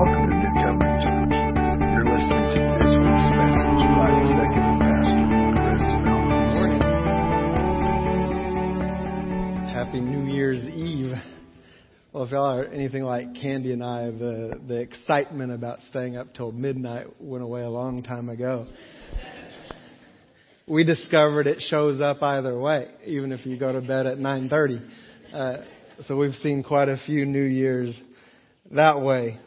Welcome to New Covenant Church. You're listening to this week's message by Executive Pastor Chris Phelps. Happy New Year's Eve. Well, if y'all are anything like Candy and I, the, the excitement about staying up till midnight went away a long time ago. We discovered it shows up either way, even if you go to bed at 9.30. Uh, so we've seen quite a few New Year's that way.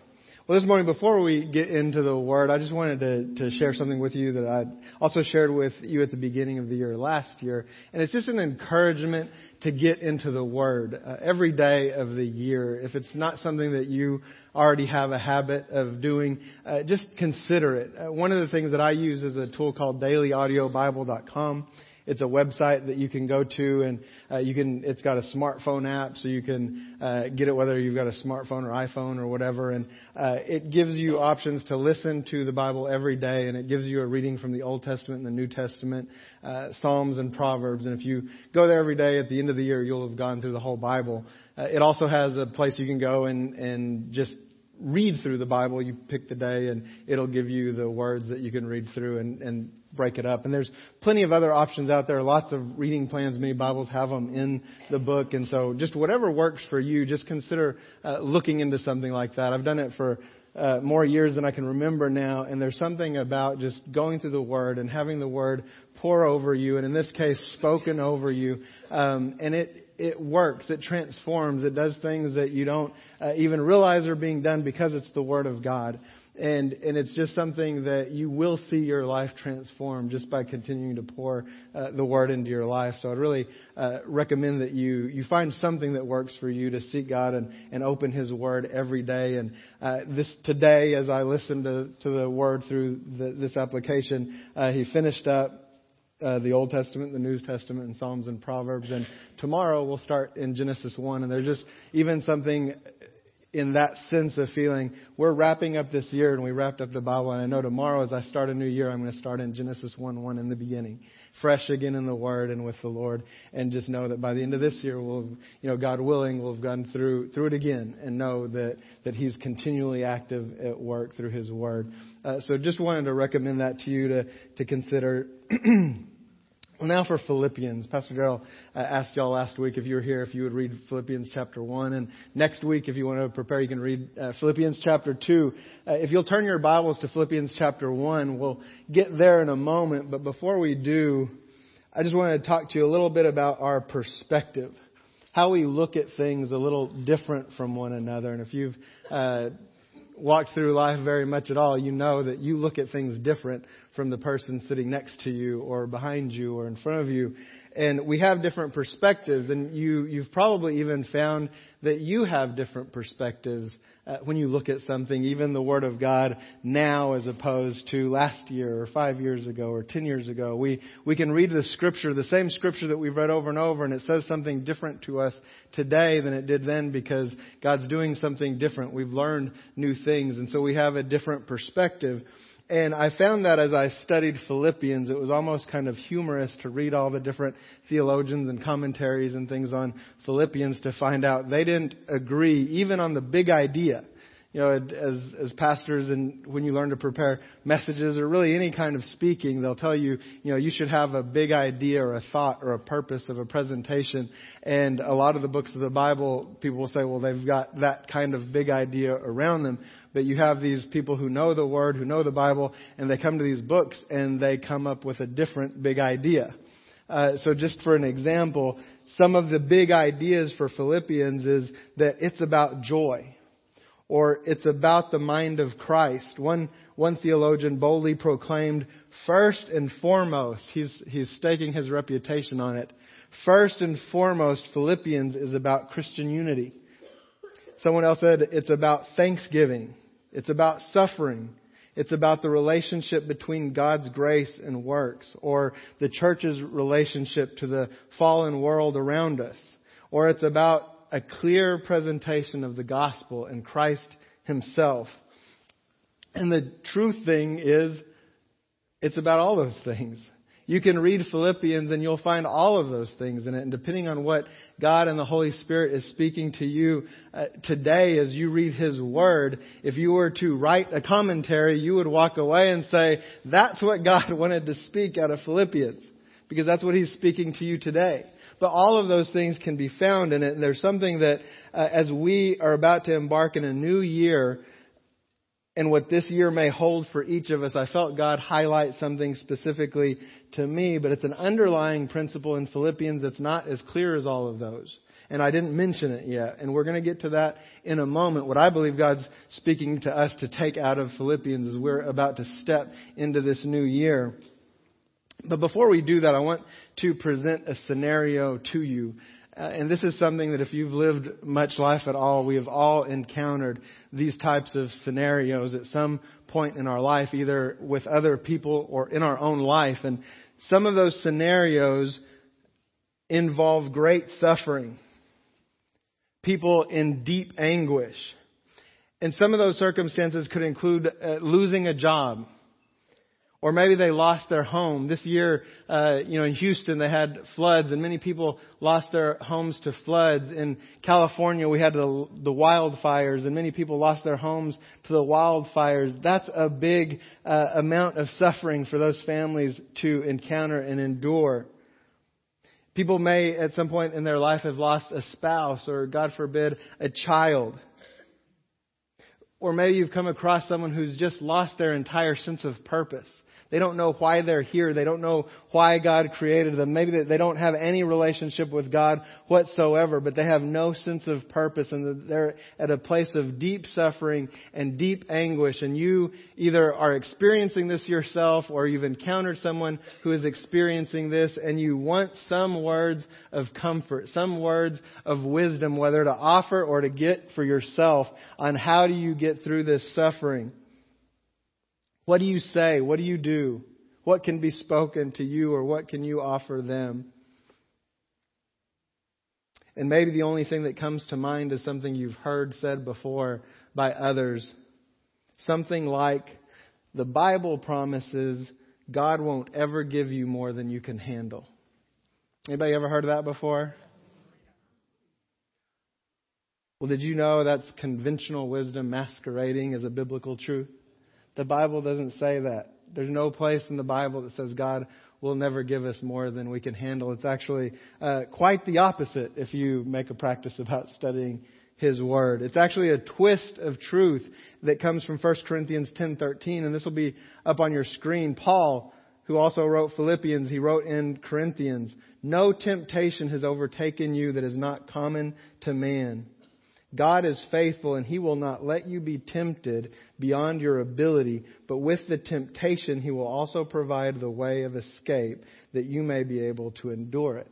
Well, this morning, before we get into the Word, I just wanted to, to share something with you that I also shared with you at the beginning of the year last year. And it's just an encouragement to get into the Word uh, every day of the year. If it's not something that you already have a habit of doing, uh, just consider it. Uh, one of the things that I use is a tool called dailyaudiobible.com. It's a website that you can go to, and uh, you can. It's got a smartphone app, so you can uh, get it whether you've got a smartphone or iPhone or whatever. And uh, it gives you options to listen to the Bible every day, and it gives you a reading from the Old Testament and the New Testament, uh, Psalms and Proverbs. And if you go there every day, at the end of the year, you'll have gone through the whole Bible. Uh, it also has a place you can go and and just read through the Bible. You pick the day, and it'll give you the words that you can read through and, and break it up. And there's plenty of other options out there. Lots of reading plans. Many Bibles have them in the book, and so just whatever works for you, just consider uh, looking into something like that. I've done it for. Uh, more years than I can remember now, and there's something about just going through the Word and having the Word pour over you, and in this case, spoken over you, um, and it it works. It transforms. It does things that you don't uh, even realize are being done because it's the Word of God. And, and it's just something that you will see your life transform just by continuing to pour uh, the Word into your life. So I'd really uh, recommend that you, you find something that works for you to seek God and, and open His Word every day. And uh, this today, as I listened to, to the Word through the, this application, uh, he finished up uh, the Old Testament, the New Testament, and Psalms and Proverbs. And tomorrow we'll start in Genesis 1. And there's just even something in that sense of feeling we're wrapping up this year and we wrapped up the Bible. And I know tomorrow, as I start a new year, I'm going to start in Genesis 1 1 in the beginning. Fresh again in the Word and with the Lord. And just know that by the end of this year, we'll, you know, God willing, we'll have gone through, through it again and know that, that He's continually active at work through His Word. Uh, so just wanted to recommend that to you to, to consider. Now for Philippians. Pastor Darrell uh, asked y'all last week if you were here, if you would read Philippians chapter 1. And next week, if you want to prepare, you can read uh, Philippians chapter 2. Uh, if you'll turn your Bibles to Philippians chapter 1, we'll get there in a moment. But before we do, I just wanted to talk to you a little bit about our perspective. How we look at things a little different from one another. And if you've uh, walked through life very much at all, you know that you look at things different from the person sitting next to you or behind you or in front of you. And we have different perspectives and you, you've probably even found that you have different perspectives uh, when you look at something, even the Word of God now as opposed to last year or five years ago or ten years ago. We, we can read the Scripture, the same Scripture that we've read over and over, and it says something different to us today than it did then because God's doing something different. We've learned new things, and so we have a different perspective. And I found that as I studied Philippians, it was almost kind of humorous to read all the different theologians and commentaries and things on Philippians to find out they didn't agree even on the big idea. You know, as, as pastors and when you learn to prepare messages or really any kind of speaking, they'll tell you, you know, you should have a big idea or a thought or a purpose of a presentation. And a lot of the books of the Bible, people will say, well, they've got that kind of big idea around them but you have these people who know the Word, who know the Bible, and they come to these books and they come up with a different big idea. Uh, so just for an example, some of the big ideas for Philippians is that it's about joy or it's about the mind of Christ. One, one theologian boldly proclaimed, first and foremost, he's, he's staking his reputation on it. First and foremost, Philippians is about Christian unity. Someone else said it's about thanksgiving. It's about suffering. It's about the relationship between God's grace and works, or the church's relationship to the fallen world around us. Or it's about a clear presentation of the gospel and Christ himself. And the truth thing is, it's about all those things. You can read Philippians and you'll find all of those things in it. And depending on what God and the Holy Spirit is speaking to you uh, today as you read His Word, if you were to write a commentary, you would walk away and say, that's what God wanted to speak out of Philippians. Because that's what He's speaking to you today. But all of those things can be found in it. And there's something that, uh, as we are about to embark in a new year, and what this year may hold for each of us, I felt God highlight something specifically to me, but it's an underlying principle in Philippians that's not as clear as all of those. And I didn't mention it yet. And we're going to get to that in a moment. What I believe God's speaking to us to take out of Philippians as we're about to step into this new year. But before we do that, I want to present a scenario to you uh, and this is something that if you've lived much life at all, we have all encountered these types of scenarios at some point in our life, either with other people or in our own life. And some of those scenarios involve great suffering, people in deep anguish. And some of those circumstances could include uh, losing a job or maybe they lost their home. This year, uh, you know, in Houston, they had floods, and many people lost their homes to floods. In California, we had the, the wildfires, and many people lost their homes to the wildfires. That's a big uh, amount of suffering for those families to encounter and endure. People may, at some point in their life, have lost a spouse, or God forbid, a child. Or maybe you've come across someone who's just lost their entire sense of purpose. They don't know why they're here. They don't know why God created them. Maybe they don't have any relationship with God whatsoever, but they have no sense of purpose and they're at a place of deep suffering and deep anguish. And you either are experiencing this yourself or you've encountered someone who is experiencing this and you want some words of comfort, some words of wisdom, whether to offer or to get for yourself on how do you get through this suffering. What do you say? What do you do? What can be spoken to you or what can you offer them? And maybe the only thing that comes to mind is something you've heard said before by others. Something like, the Bible promises God won't ever give you more than you can handle. Anybody ever heard of that before? Well, did you know that's conventional wisdom masquerading as a biblical truth? The Bible doesn't say that. There's no place in the Bible that says God will never give us more than we can handle. It's actually uh, quite the opposite if you make a practice about studying His Word. It's actually a twist of truth that comes from 1 Corinthians 10:13, and this will be up on your screen. Paul, who also wrote Philippians, he wrote in Corinthians, "No temptation has overtaken you that is not common to man." God is faithful and He will not let you be tempted beyond your ability, but with the temptation He will also provide the way of escape that you may be able to endure it.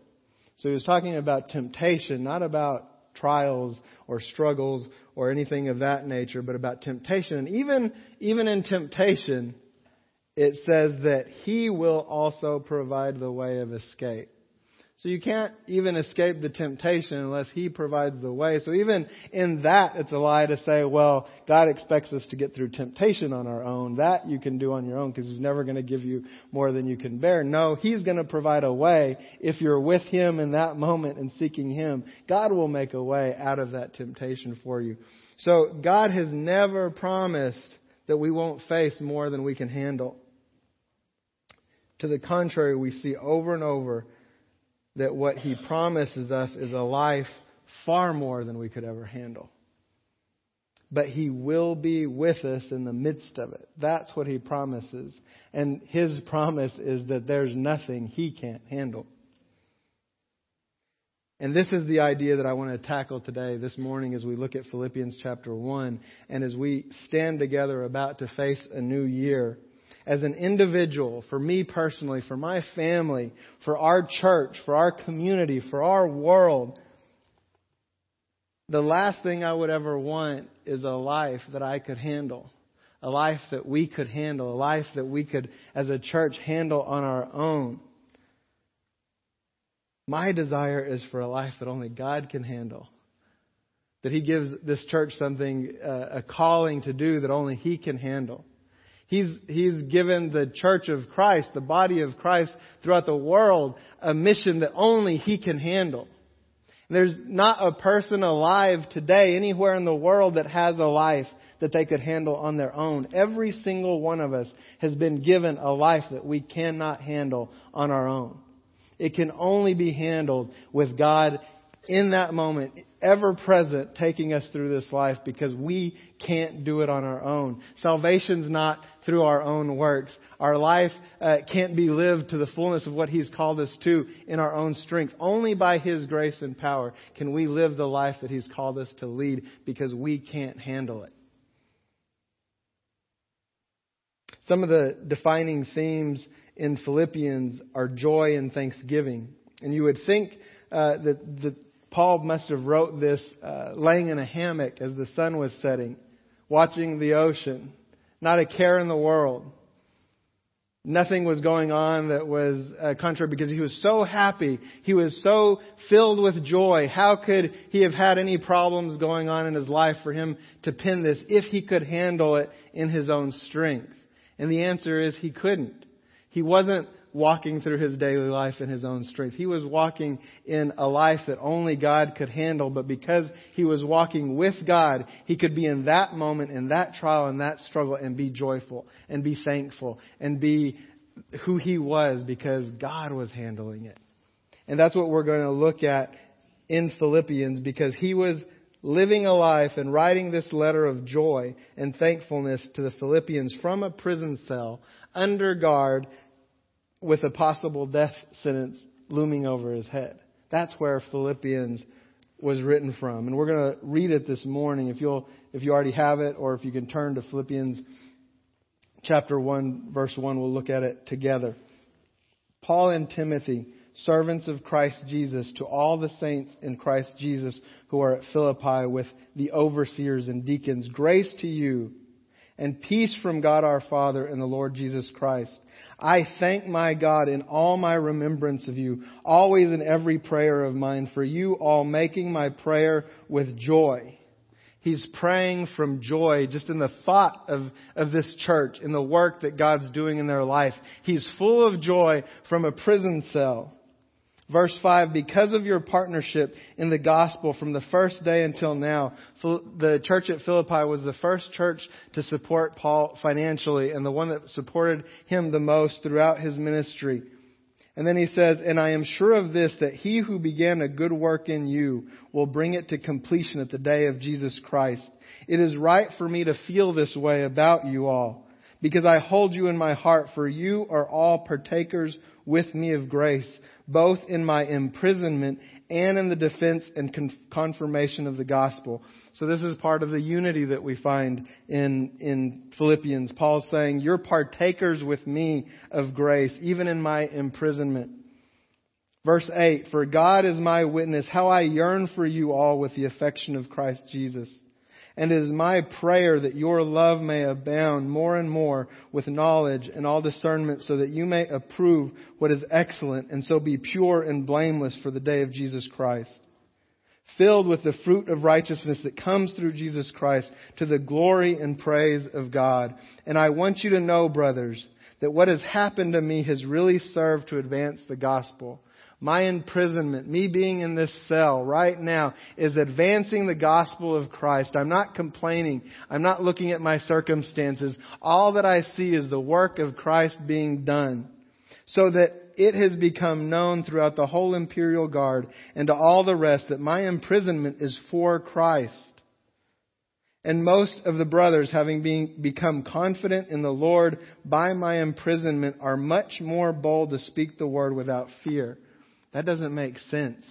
So he was talking about temptation, not about trials or struggles or anything of that nature, but about temptation. And even, even in temptation, it says that He will also provide the way of escape. So you can't even escape the temptation unless He provides the way. So even in that, it's a lie to say, well, God expects us to get through temptation on our own. That you can do on your own because He's never going to give you more than you can bear. No, He's going to provide a way if you're with Him in that moment and seeking Him. God will make a way out of that temptation for you. So God has never promised that we won't face more than we can handle. To the contrary, we see over and over that what He promises us is a life far more than we could ever handle. But He will be with us in the midst of it. That's what He promises. And His promise is that there's nothing He can't handle. And this is the idea that I want to tackle today, this morning, as we look at Philippians chapter 1, and as we stand together about to face a new year as an individual, for me personally, for my family, for our church, for our community, for our world, the last thing I would ever want is a life that I could handle. A life that we could handle. A life that we could, as a church, handle on our own. My desire is for a life that only God can handle. That He gives this church something, uh, a calling to do that only He can handle. He's, he's given the church of Christ, the body of Christ throughout the world, a mission that only He can handle. There's not a person alive today anywhere in the world that has a life that they could handle on their own. Every single one of us has been given a life that we cannot handle on our own. It can only be handled with God in that moment, ever present, taking us through this life because we can't do it on our own. Salvation's not through our own works. Our life uh, can't be lived to the fullness of what He's called us to in our own strength. Only by His grace and power can we live the life that He's called us to lead because we can't handle it. Some of the defining themes in Philippians are joy and thanksgiving. And you would think uh, that, that Paul must have wrote this uh, laying in a hammock as the sun was setting, watching the ocean, not a care in the world. Nothing was going on that was uh, contrary because he was so happy. He was so filled with joy. How could he have had any problems going on in his life for him to pin this if he could handle it in his own strength? And the answer is he couldn't. He wasn't walking through his daily life in his own strength. He was walking in a life that only God could handle, but because he was walking with God, he could be in that moment, in that trial, in that struggle, and be joyful, and be thankful, and be who he was because God was handling it. And that's what we're going to look at in Philippians because he was living a life and writing this letter of joy and thankfulness to the Philippians from a prison cell under guard with a possible death sentence looming over his head. That's where Philippians was written from. And we're going to read it this morning if you'll if you already have it or if you can turn to Philippians chapter 1 verse 1 we'll look at it together. Paul and Timothy, servants of Christ Jesus, to all the saints in Christ Jesus who are at Philippi with the overseers and deacons, grace to you and peace from God our Father and the Lord Jesus Christ. I thank my God in all my remembrance of you, always in every prayer of mine, for you all making my prayer with joy. He's praying from joy just in the thought of, of this church, in the work that God's doing in their life. He's full of joy from a prison cell. Verse 5, because of your partnership in the gospel from the first day until now, the church at Philippi was the first church to support Paul financially and the one that supported him the most throughout his ministry. And then he says, And I am sure of this, that he who began a good work in you will bring it to completion at the day of Jesus Christ. It is right for me to feel this way about you all, because I hold you in my heart, for you are all partakers with me of grace both in my imprisonment and in the defense and confirmation of the gospel. So this is part of the unity that we find in, in Philippians. Paul's saying, you're partakers with me of grace, even in my imprisonment. Verse 8, for God is my witness, how I yearn for you all with the affection of Christ Jesus. And it is my prayer that your love may abound more and more with knowledge and all discernment so that you may approve what is excellent and so be pure and blameless for the day of Jesus Christ. Filled with the fruit of righteousness that comes through Jesus Christ to the glory and praise of God. And I want you to know, brothers, that what has happened to me has really served to advance the gospel my imprisonment, me being in this cell right now, is advancing the gospel of Christ. I'm not complaining. I'm not looking at my circumstances. All that I see is the work of Christ being done. So that it has become known throughout the whole imperial guard and to all the rest that my imprisonment is for Christ. And most of the brothers, having become confident in the Lord by my imprisonment, are much more bold to speak the word without fear. That doesn't make sense.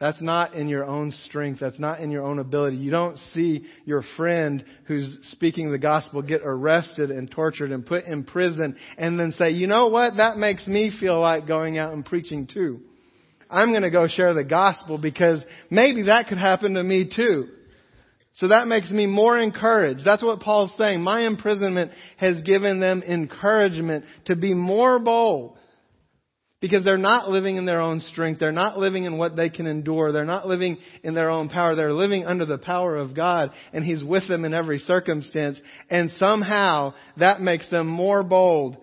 That's not in your own strength. That's not in your own ability. You don't see your friend who's speaking the gospel get arrested and tortured and put in prison and then say, you know what? That makes me feel like going out and preaching too. I'm going to go share the gospel because maybe that could happen to me too. So that makes me more encouraged. That's what Paul's saying. My imprisonment has given them encouragement to be more bold Because they're not living in their own strength. They're not living in what they can endure. They're not living in their own power. They're living under the power of God and He's with them in every circumstance. And somehow that makes them more bold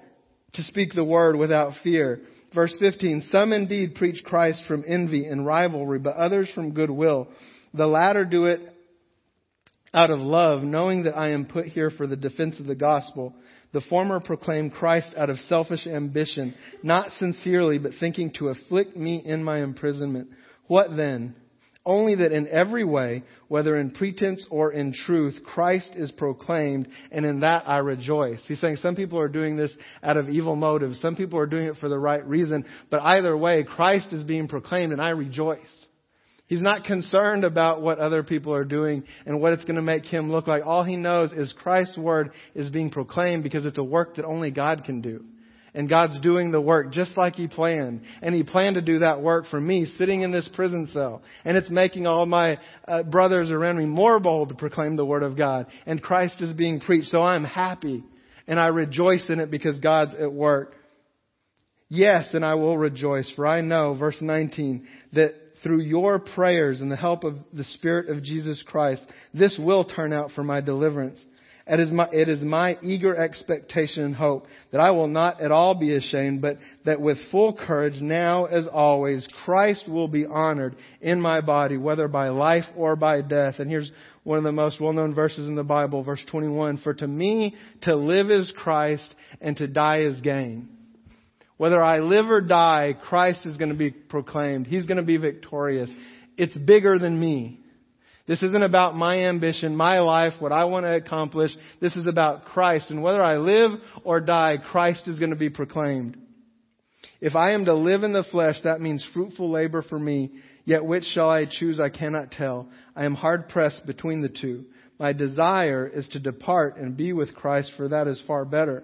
to speak the word without fear. Verse 15, some indeed preach Christ from envy and rivalry, but others from goodwill. The latter do it out of love, knowing that I am put here for the defense of the gospel. The former proclaimed Christ out of selfish ambition, not sincerely, but thinking to afflict me in my imprisonment. What then? Only that in every way, whether in pretense or in truth, Christ is proclaimed, and in that I rejoice. He's saying some people are doing this out of evil motives. Some people are doing it for the right reason. But either way, Christ is being proclaimed, and I rejoice. He's not concerned about what other people are doing and what it's going to make him look like. All he knows is Christ's word is being proclaimed because it's a work that only God can do. And God's doing the work just like He planned. And He planned to do that work for me sitting in this prison cell. And it's making all my uh, brothers around me more bold to proclaim the Word of God. And Christ is being preached. So I'm happy. And I rejoice in it because God's at work. Yes, and I will rejoice, for I know, verse 19, that through your prayers and the help of the Spirit of Jesus Christ, this will turn out for my deliverance. It is my, it is my eager expectation and hope that I will not at all be ashamed, but that with full courage, now as always, Christ will be honored in my body, whether by life or by death. And here's one of the most well-known verses in the Bible, verse 21. For to me, to live is Christ, and to die is gain. Whether I live or die, Christ is going to be proclaimed. He's going to be victorious. It's bigger than me. This isn't about my ambition, my life, what I want to accomplish. This is about Christ. And whether I live or die, Christ is going to be proclaimed. If I am to live in the flesh, that means fruitful labor for me. Yet which shall I choose, I cannot tell. I am hard pressed between the two. My desire is to depart and be with Christ, for that is far better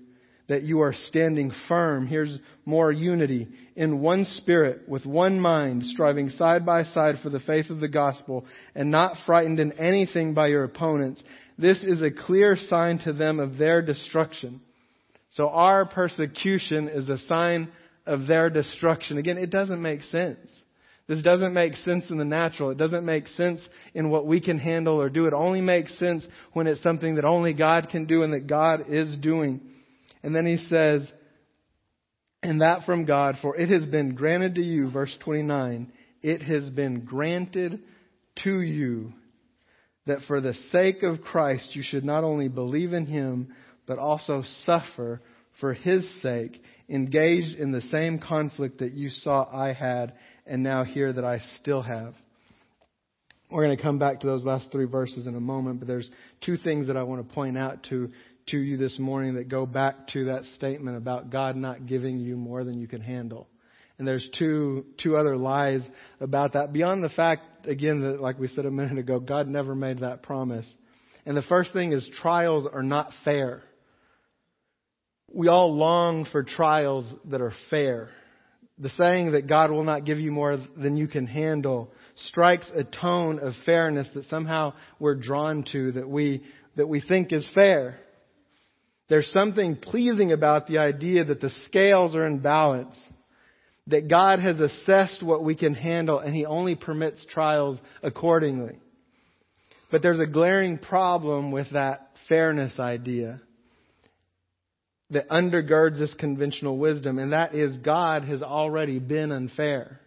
that you are standing firm. Here's more unity in one spirit, with one mind, striving side by side for the faith of the gospel, and not frightened in anything by your opponents. This is a clear sign to them of their destruction. So our persecution is a sign of their destruction. Again, it doesn't make sense. This doesn't make sense in the natural. It doesn't make sense in what we can handle or do. It only makes sense when it's something that only God can do and that God is doing. And then he says, and that from God, for it has been granted to you, verse 29, it has been granted to you that for the sake of Christ you should not only believe in him, but also suffer for his sake, engaged in the same conflict that you saw I had and now hear that I still have. We're going to come back to those last three verses in a moment, but there's two things that I want to point out to to you this morning that go back to that statement about God not giving you more than you can handle. And there's two, two other lies about that. Beyond the fact, again, that like we said a minute ago, God never made that promise. And the first thing is trials are not fair. We all long for trials that are fair. The saying that God will not give you more than you can handle strikes a tone of fairness that somehow we're drawn to that we, that we think is fair. There's something pleasing about the idea that the scales are in balance, that God has assessed what we can handle and He only permits trials accordingly. But there's a glaring problem with that fairness idea that undergirds this conventional wisdom, and that is God has already been unfair.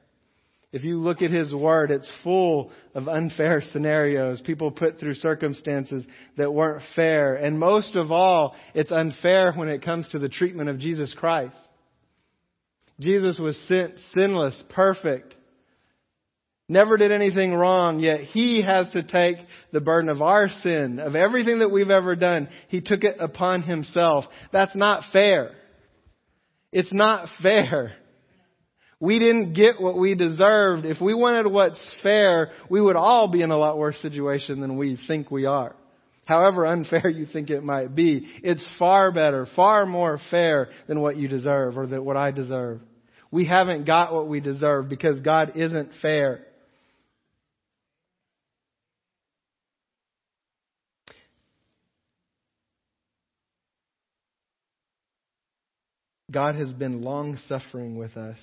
If you look at His Word, it's full of unfair scenarios. People put through circumstances that weren't fair. And most of all, it's unfair when it comes to the treatment of Jesus Christ. Jesus was sinless, perfect, never did anything wrong, yet He has to take the burden of our sin, of everything that we've ever done. He took it upon Himself. That's not fair. It's not fair. We didn't get what we deserved. If we wanted what's fair, we would all be in a lot worse situation than we think we are. However unfair you think it might be, it's far better, far more fair than what you deserve or than what I deserve. We haven't got what we deserve because God isn't fair. God has been long suffering with us.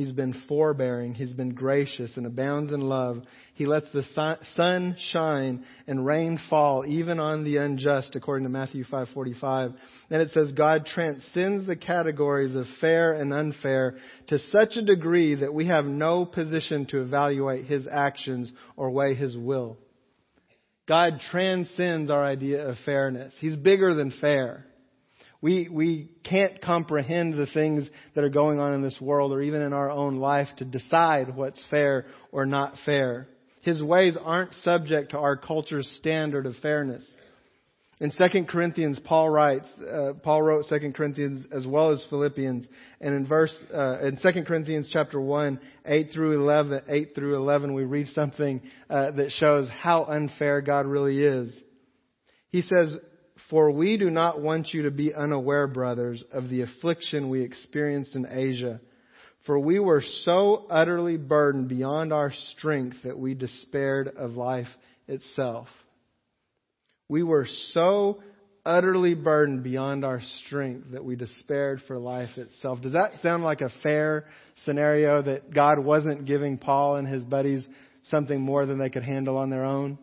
He's been forbearing. He's been gracious and abounds in love. He lets the sun shine and rain fall even on the unjust, according to Matthew 5:45. Then it says God transcends the categories of fair and unfair to such a degree that we have no position to evaluate His actions or weigh His will. God transcends our idea of fairness. He's bigger than fair. We, we can't comprehend the things that are going on in this world or even in our own life to decide what's fair or not fair. His ways aren't subject to our culture's standard of fairness. In 2 Corinthians, Paul writes, uh, Paul wrote 2 Corinthians as well as Philippians, and in verse, uh, in 2 Corinthians chapter 1, 8 through 11, 8 through 11, we read something uh, that shows how unfair God really is. He says, for we do not want you to be unaware, brothers, of the affliction we experienced in Asia. For we were so utterly burdened beyond our strength that we despaired of life itself. We were so utterly burdened beyond our strength that we despaired for life itself. Does that sound like a fair scenario that God wasn't giving Paul and his buddies something more than they could handle on their own?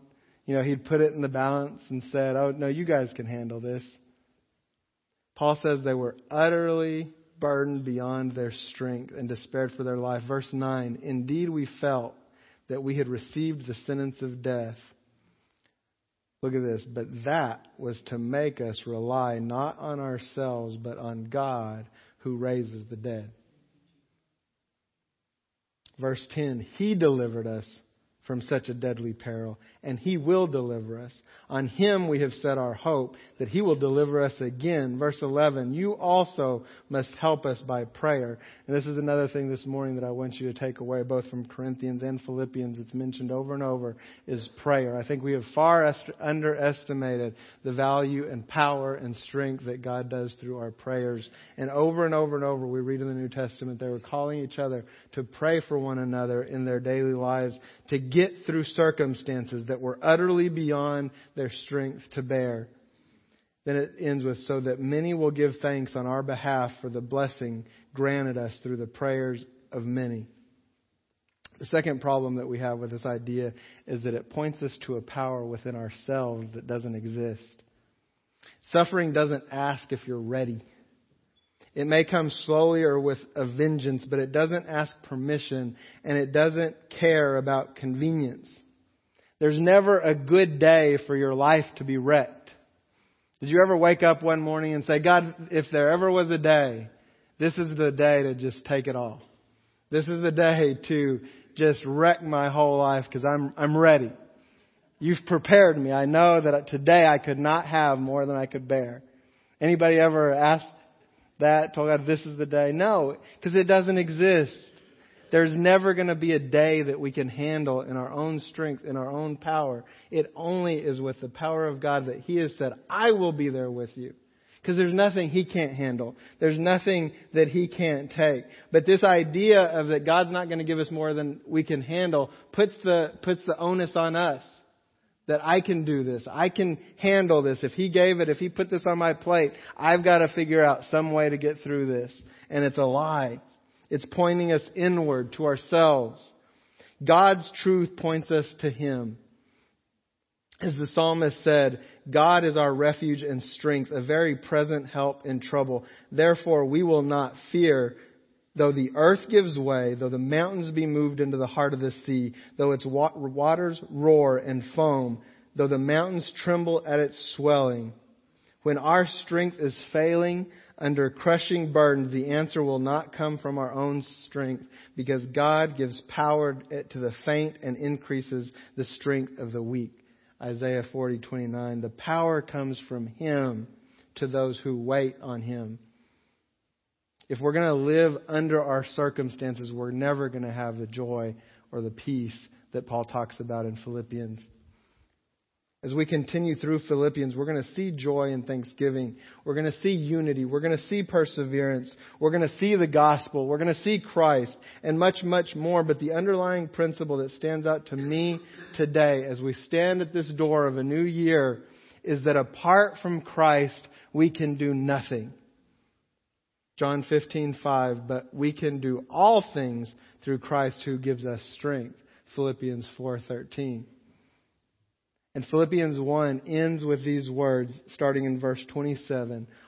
You know, he'd put it in the balance and said, Oh, no, you guys can handle this. Paul says they were utterly burdened beyond their strength and despaired for their life. Verse 9 Indeed, we felt that we had received the sentence of death. Look at this. But that was to make us rely not on ourselves, but on God who raises the dead. Verse 10 He delivered us from such a deadly peril, and he will deliver us. On him we have set our hope that he will deliver us again. Verse 11, you also must help us by prayer. And this is another thing this morning that I want you to take away, both from Corinthians and Philippians. It's mentioned over and over is prayer. I think we have far est- underestimated the value and power and strength that God does through our prayers. And over and over and over, we read in the New Testament, they were calling each other to pray for one another in their daily lives to get through circumstances that were utterly beyond their strength to bear. Then it ends with, so that many will give thanks on our behalf for the blessing granted us through the prayers of many. The second problem that we have with this idea is that it points us to a power within ourselves that doesn't exist. Suffering doesn't ask if you're ready. It may come slowly or with a vengeance, but it doesn't ask permission and it doesn't care about convenience. There's never a good day for your life to be wrecked. Did you ever wake up one morning and say, God, if there ever was a day, this is the day to just take it all. This is the day to just wreck my whole life because I'm, I'm ready. You've prepared me. I know that today I could not have more than I could bear. Anybody ever asked that, told God this is the day. No, because it doesn't exist. There's never going to be a day that we can handle in our own strength, in our own power. It only is with the power of God that He has said, I will be there with you. Because there's nothing He can't handle. There's nothing that He can't take. But this idea of that God's not going to give us more than we can handle puts the, puts the onus on us that I can do this. I can handle this. If He gave it, if He put this on my plate, I've got to figure out some way to get through this. And it's a lie. It's pointing us inward to ourselves. God's truth points us to Him. As the psalmist said, God is our refuge and strength, a very present help in trouble. Therefore, we will not fear, Though the earth gives way, though the mountains be moved into the heart of the sea, though its waters roar and foam, though the mountains tremble at its swelling, when our strength is failing under crushing burdens, the answer will not come from our own strength because God gives power to the faint and increases the strength of the weak. Isaiah 40:29. The power comes from him to those who wait on him. If we're going to live under our circumstances, we're never going to have the joy or the peace that Paul talks about in Philippians. As we continue through Philippians, we're going to see joy and thanksgiving. We're going to see unity. We're going to see perseverance. We're going to see the gospel. We're going to see Christ and much, much more. But the underlying principle that stands out to me today as we stand at this door of a new year is that apart from Christ, we can do nothing. John 15:5 but we can do all things through Christ who gives us strength. Philippians 4:13. And Philippians 1 ends with these words, starting in verse 27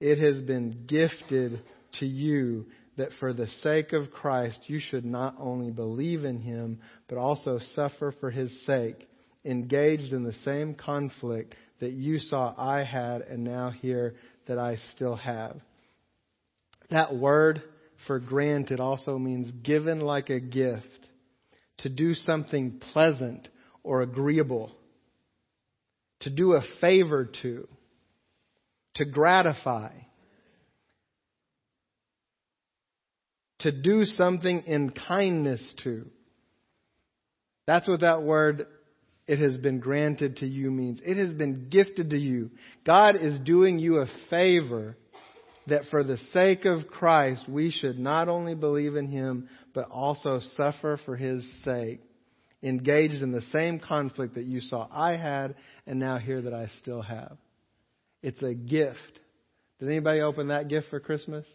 it has been gifted to you that for the sake of Christ you should not only believe in him, but also suffer for his sake, engaged in the same conflict that you saw I had and now hear that I still have. That word for granted also means given like a gift, to do something pleasant or agreeable, to do a favor to, to gratify, to do something in kindness to. That's what that word, it has been granted to you means. It has been gifted to you. God is doing you a favor that for the sake of Christ, we should not only believe in Him, but also suffer for His sake engaged in the same conflict that you saw I had and now hear that I still have. It's a gift. Did anybody open that gift for Christmas?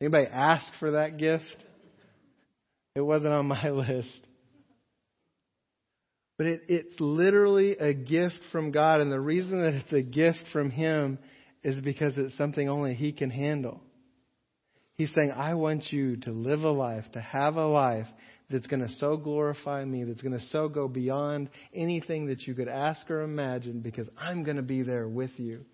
Anybody ask for that gift? It wasn't on my list. But it, it's literally a gift from God, and the reason that it's a gift from Him is because it's something only He can handle. He's saying, I want you to live a life, to have a life that's going to so glorify me, that's going to so go beyond anything that you could ask or imagine because I'm going to be there with you.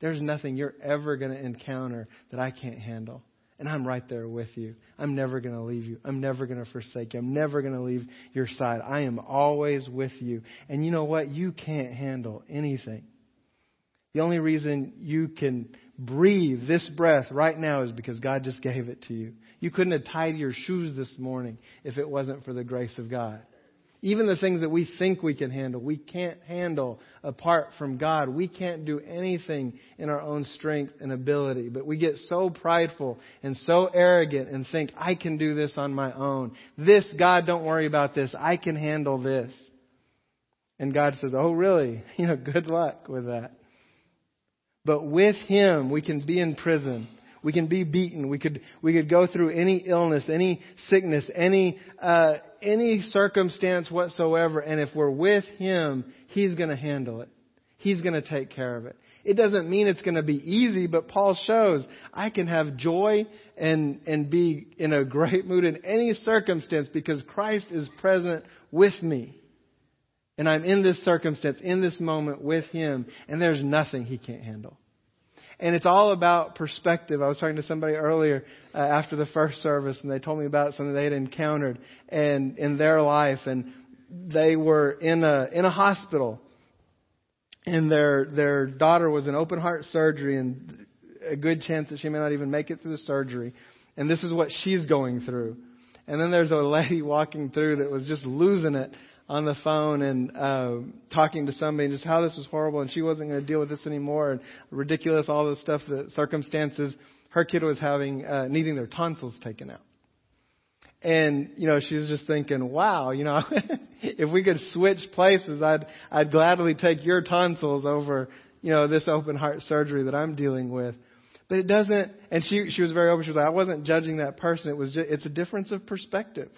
There's nothing you're ever going to encounter that I can't handle. And I'm right there with you. I'm never going to leave you. I'm never going to forsake you. I'm never going to leave your side. I am always with you. And you know what? You can't handle anything. The only reason you can breathe this breath right now is because God just gave it to you. You couldn't have tied your shoes this morning if it wasn't for the grace of God. Even the things that we think we can handle, we can't handle apart from God. We can't do anything in our own strength and ability. But we get so prideful and so arrogant and think, I can do this on my own. This, God, don't worry about this. I can handle this. And God says, Oh, really? You know, good luck with that. But with Him, we can be in prison. We can be beaten. We could, we could go through any illness, any sickness, any, uh, any circumstance whatsoever. And if we're with Him, He's going to handle it. He's going to take care of it. It doesn't mean it's going to be easy, but Paul shows I can have joy and, and be in a great mood in any circumstance because Christ is present with me. And I'm in this circumstance, in this moment with Him, and there's nothing He can't handle. And it's all about perspective. I was talking to somebody earlier uh, after the first service, and they told me about something they had encountered and in their life, and they were in a in a hospital, and their their daughter was in open heart surgery, and a good chance that she may not even make it through the surgery. And this is what she's going through. And then there's a lady walking through that was just losing it on the phone and uh, talking to somebody and just how this was horrible and she wasn't going to deal with this anymore and ridiculous all the stuff the circumstances her kid was having uh, needing their tonsils taken out. And you know she's just thinking wow you know if we could switch places i'd i'd gladly take your tonsils over you know this open heart surgery that i'm dealing with. But it doesn't and she she was very open. She was like i wasn't judging that person. It was just, it's a difference of perspective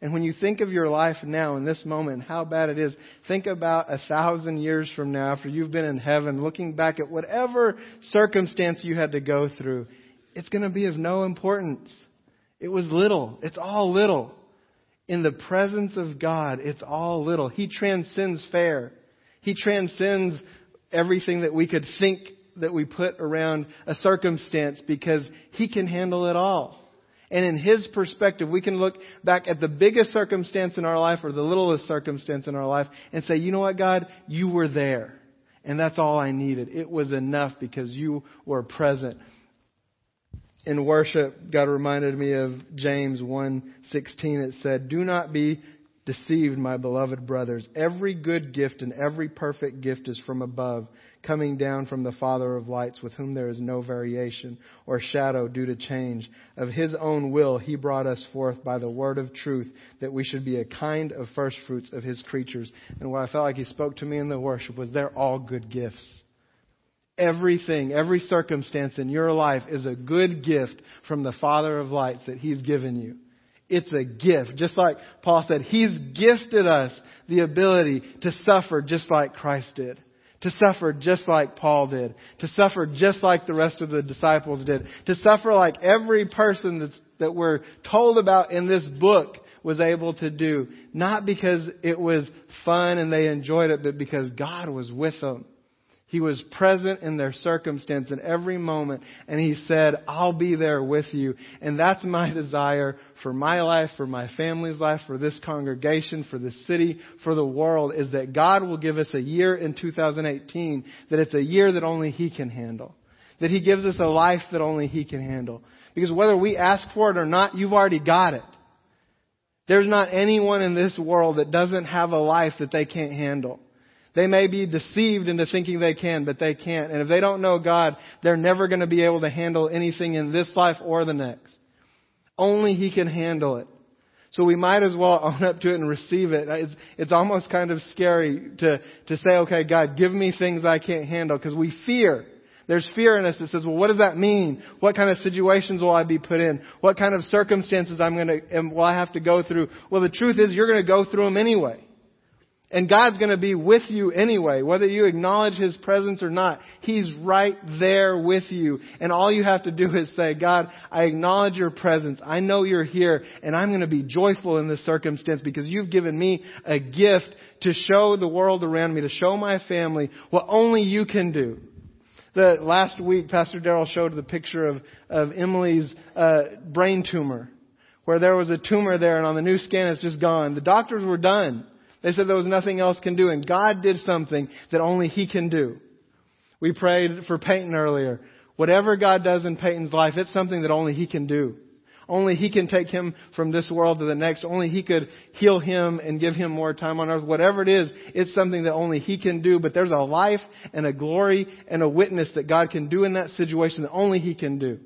and when you think of your life now in this moment, how bad it is, think about a thousand years from now after you've been in heaven, looking back at whatever circumstance you had to go through. it's going to be of no importance. It was little. It's all little. In the presence of God, it's all little. He transcends fair. He transcends everything that we could think that we put around a circumstance because He can handle it all. And in His perspective, we can look back at the biggest circumstance in our life or the littlest circumstance in our life and say, you know what, God? You were there. And that's all I needed. It was enough because you were present. In worship, God reminded me of James 1:16. It said, "Do not be deceived, my beloved brothers. Every good gift and every perfect gift is from above, coming down from the Father of lights, with whom there is no variation or shadow due to change. Of his own will, he brought us forth by the word of truth, that we should be a kind of firstfruits of his creatures. And what I felt like he spoke to me in the worship was they're all good gifts. Everything, every circumstance in your life is a good gift from the Father of lights that he's given you. It's a gift. Just like Paul said, He's gifted us the ability to suffer just like Christ did. To suffer just like Paul did. To suffer just like the rest of the disciples did. To suffer like every person that's, that we're told about in this book was able to do. Not because it was fun and they enjoyed it, but because God was with them. He was present in their circumstance in every moment, and He said, I'll be there with you. And that's my desire for my life, for my family's life, for this congregation, for the city, for the world, is that God will give us a year in 2018 that it's a year that only He can handle. That He gives us a life that only He can handle. Because whether we ask for it or not, you've already got it. There's not anyone in this world that doesn't have a life that they can't handle. They may be deceived into thinking they can, but they can't. And if they don't know God, they're never going to be able to handle anything in this life or the next. Only He can handle it. So we might as well own up to it and receive it. It's, it's almost kind of scary to, to say, okay, God, give me things I can't handle because we fear. There's fear in us that says, well, what does that mean? What kind of situations will I be put in? What kind of circumstances I'm going to, will I have to go through? Well, the truth is you're going to go through them anyway. And God's going to be with you anyway, whether you acknowledge His presence or not. He's right there with you. And all you have to do is say, God, I acknowledge your presence. I know you're here and I'm going to be joyful in this circumstance because you've given me a gift to show the world around me, to show my family what only you can do. The last week, Pastor Darrell showed the picture of, of Emily's uh, brain tumor, where there was a tumor there and on the new scan it's just gone. The doctors were done. They said there was nothing else can do, and God did something that only He can do. We prayed for Peyton earlier. Whatever God does in Peyton's life, it's something that only He can do. Only He can take him from this world to the next. Only He could heal him and give him more time on earth. Whatever it is, it's something that only He can do. But there's a life and a glory and a witness that God can do in that situation that only He can do.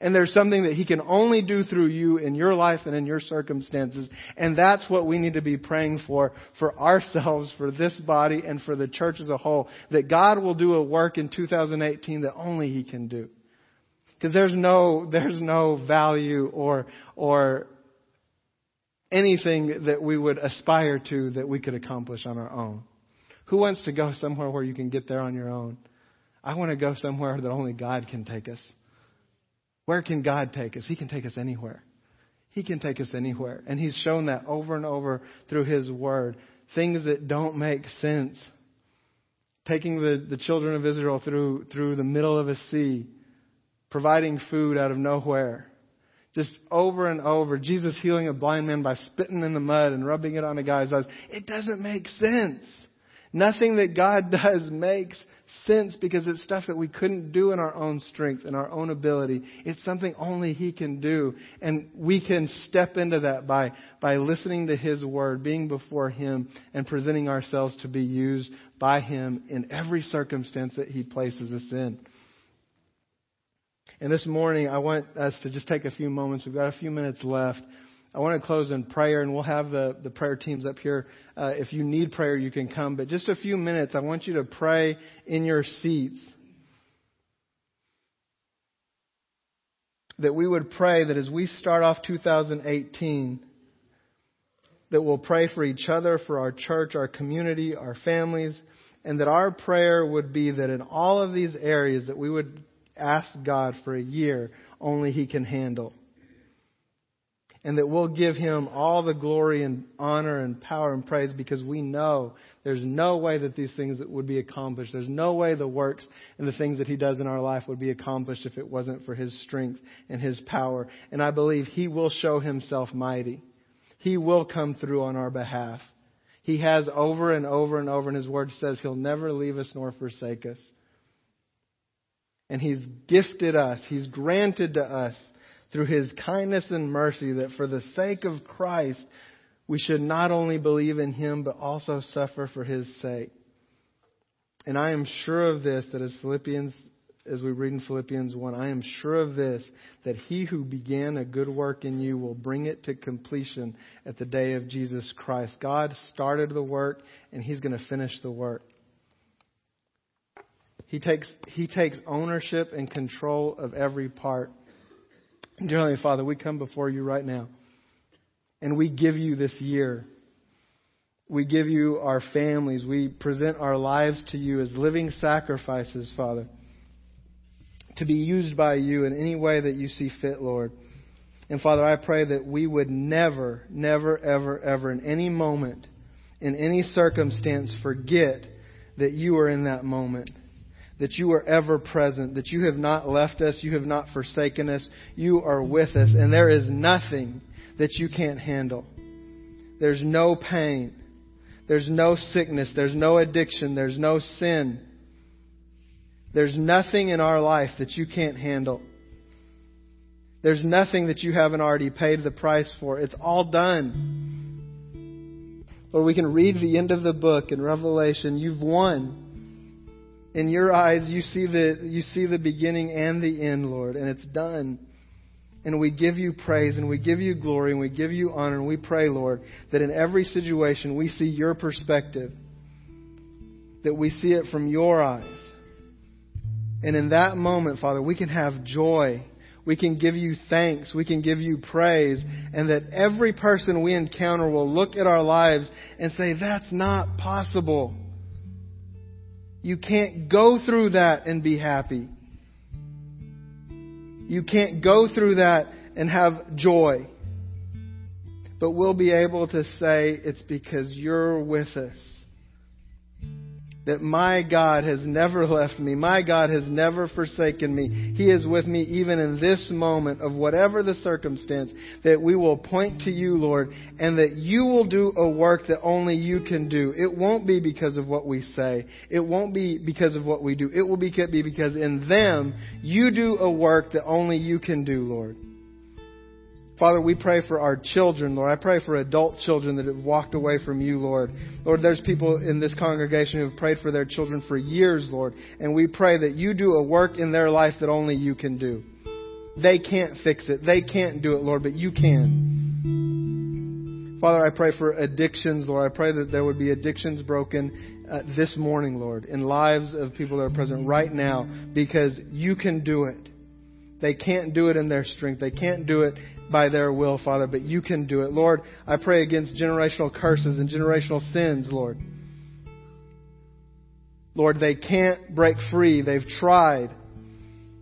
And there's something that He can only do through you in your life and in your circumstances. And that's what we need to be praying for, for ourselves, for this body, and for the church as a whole. That God will do a work in 2018 that only He can do. Because there's no, there's no value or, or anything that we would aspire to that we could accomplish on our own. Who wants to go somewhere where you can get there on your own? I want to go somewhere that only God can take us. Where can God take us? He can take us anywhere. He can take us anywhere. And He's shown that over and over through His Word. Things that don't make sense. Taking the, the children of Israel through, through the middle of a sea, providing food out of nowhere. Just over and over. Jesus healing a blind man by spitting in the mud and rubbing it on a guy's eyes. It doesn't make sense. Nothing that God does makes sense because it's stuff that we couldn't do in our own strength and our own ability. It's something only He can do. And we can step into that by, by listening to His Word, being before Him, and presenting ourselves to be used by Him in every circumstance that He places us in. And this morning, I want us to just take a few moments. We've got a few minutes left. I want to close in prayer, and we'll have the, the prayer teams up here. Uh, if you need prayer, you can come. But just a few minutes, I want you to pray in your seats. That we would pray that as we start off 2018, that we'll pray for each other, for our church, our community, our families, and that our prayer would be that in all of these areas that we would ask God for a year only He can handle. And that we'll give Him all the glory and honor and power and praise because we know there's no way that these things would be accomplished. There's no way the works and the things that He does in our life would be accomplished if it wasn't for His strength and His power. And I believe He will show Himself mighty. He will come through on our behalf. He has over and over and over, and His Word says He'll never leave us nor forsake us. And He's gifted us, He's granted to us through His kindness and mercy that for the sake of Christ, we should not only believe in Him, but also suffer for His sake. And I am sure of this, that as Philippians as we read in Philippians 1, I am sure of this, that he who began a good work in you will bring it to completion at the day of Jesus Christ. God started the work, and he's going to finish the work. He takes, he takes ownership and control of every part. Dear Heavenly Father, we come before you right now, and we give you this year. We give you our families. We present our lives to you as living sacrifices, Father to be used by you in any way that you see fit, Lord. And Father, I pray that we would never, never, ever, ever, in any moment, in any circumstance, forget that you are in that moment. That you are ever present, that you have not left us, you have not forsaken us, you are with us, and there is nothing that you can't handle. There's no pain, there's no sickness, there's no addiction, there's no sin there's nothing in our life that you can't handle. There's nothing that you haven't already paid the price for. It's all done. Or we can read the end of the book in Revelation. You've won. In your eyes, you see the, you see the beginning and the end, Lord, and it's done. And we give you praise and we give you glory and we give you honor and we pray, Lord, that in every situation we see your perspective, that we see it from your eyes and in that moment, Father, we can have joy. We can give you thanks. We can give you praise. And that every person we encounter will look at our lives and say, that's not possible. You can't go through that and be happy. You can't go through that and have joy. But we'll be able to say it's because you're with us that my God has never left me. My God has never forsaken me. He is with me even in this moment of whatever the circumstance, that we will point to you, Lord, and that you will do a work that only you can do. It won't be because of what we say. It won't be because of what we do. It will be because in them you do a work that only you can do, Lord. Father, we pray for our children, Lord. I pray for adult children that have walked away from you, Lord. Lord, there's people in this congregation who have prayed for their children for years, Lord. And we pray that you do a work in their life that only you can do. They can't fix it. They can't do it, Lord, but you can. Father, I pray for addictions, Lord. I pray that there would be addictions broken uh, this morning, Lord, in lives of people that are present right now because you can do it. They can't do it in their strength. They can't do it by their will, Father, but you can do it. Lord, I pray against generational curses and generational sins, Lord. Lord, they can't break free. They've tried,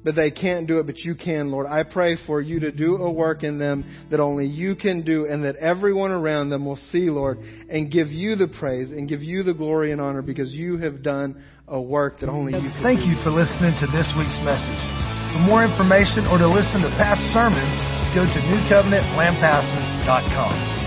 but they can't do it, but you can, Lord. I pray for you to do a work in them that only you can do and that everyone around them will see, Lord, and give you the praise and give you the glory and honor because you have done a work that only you can Thank you for listening to this week's message. For more information or to listen to past sermons, go to newcovenantlampasas.com.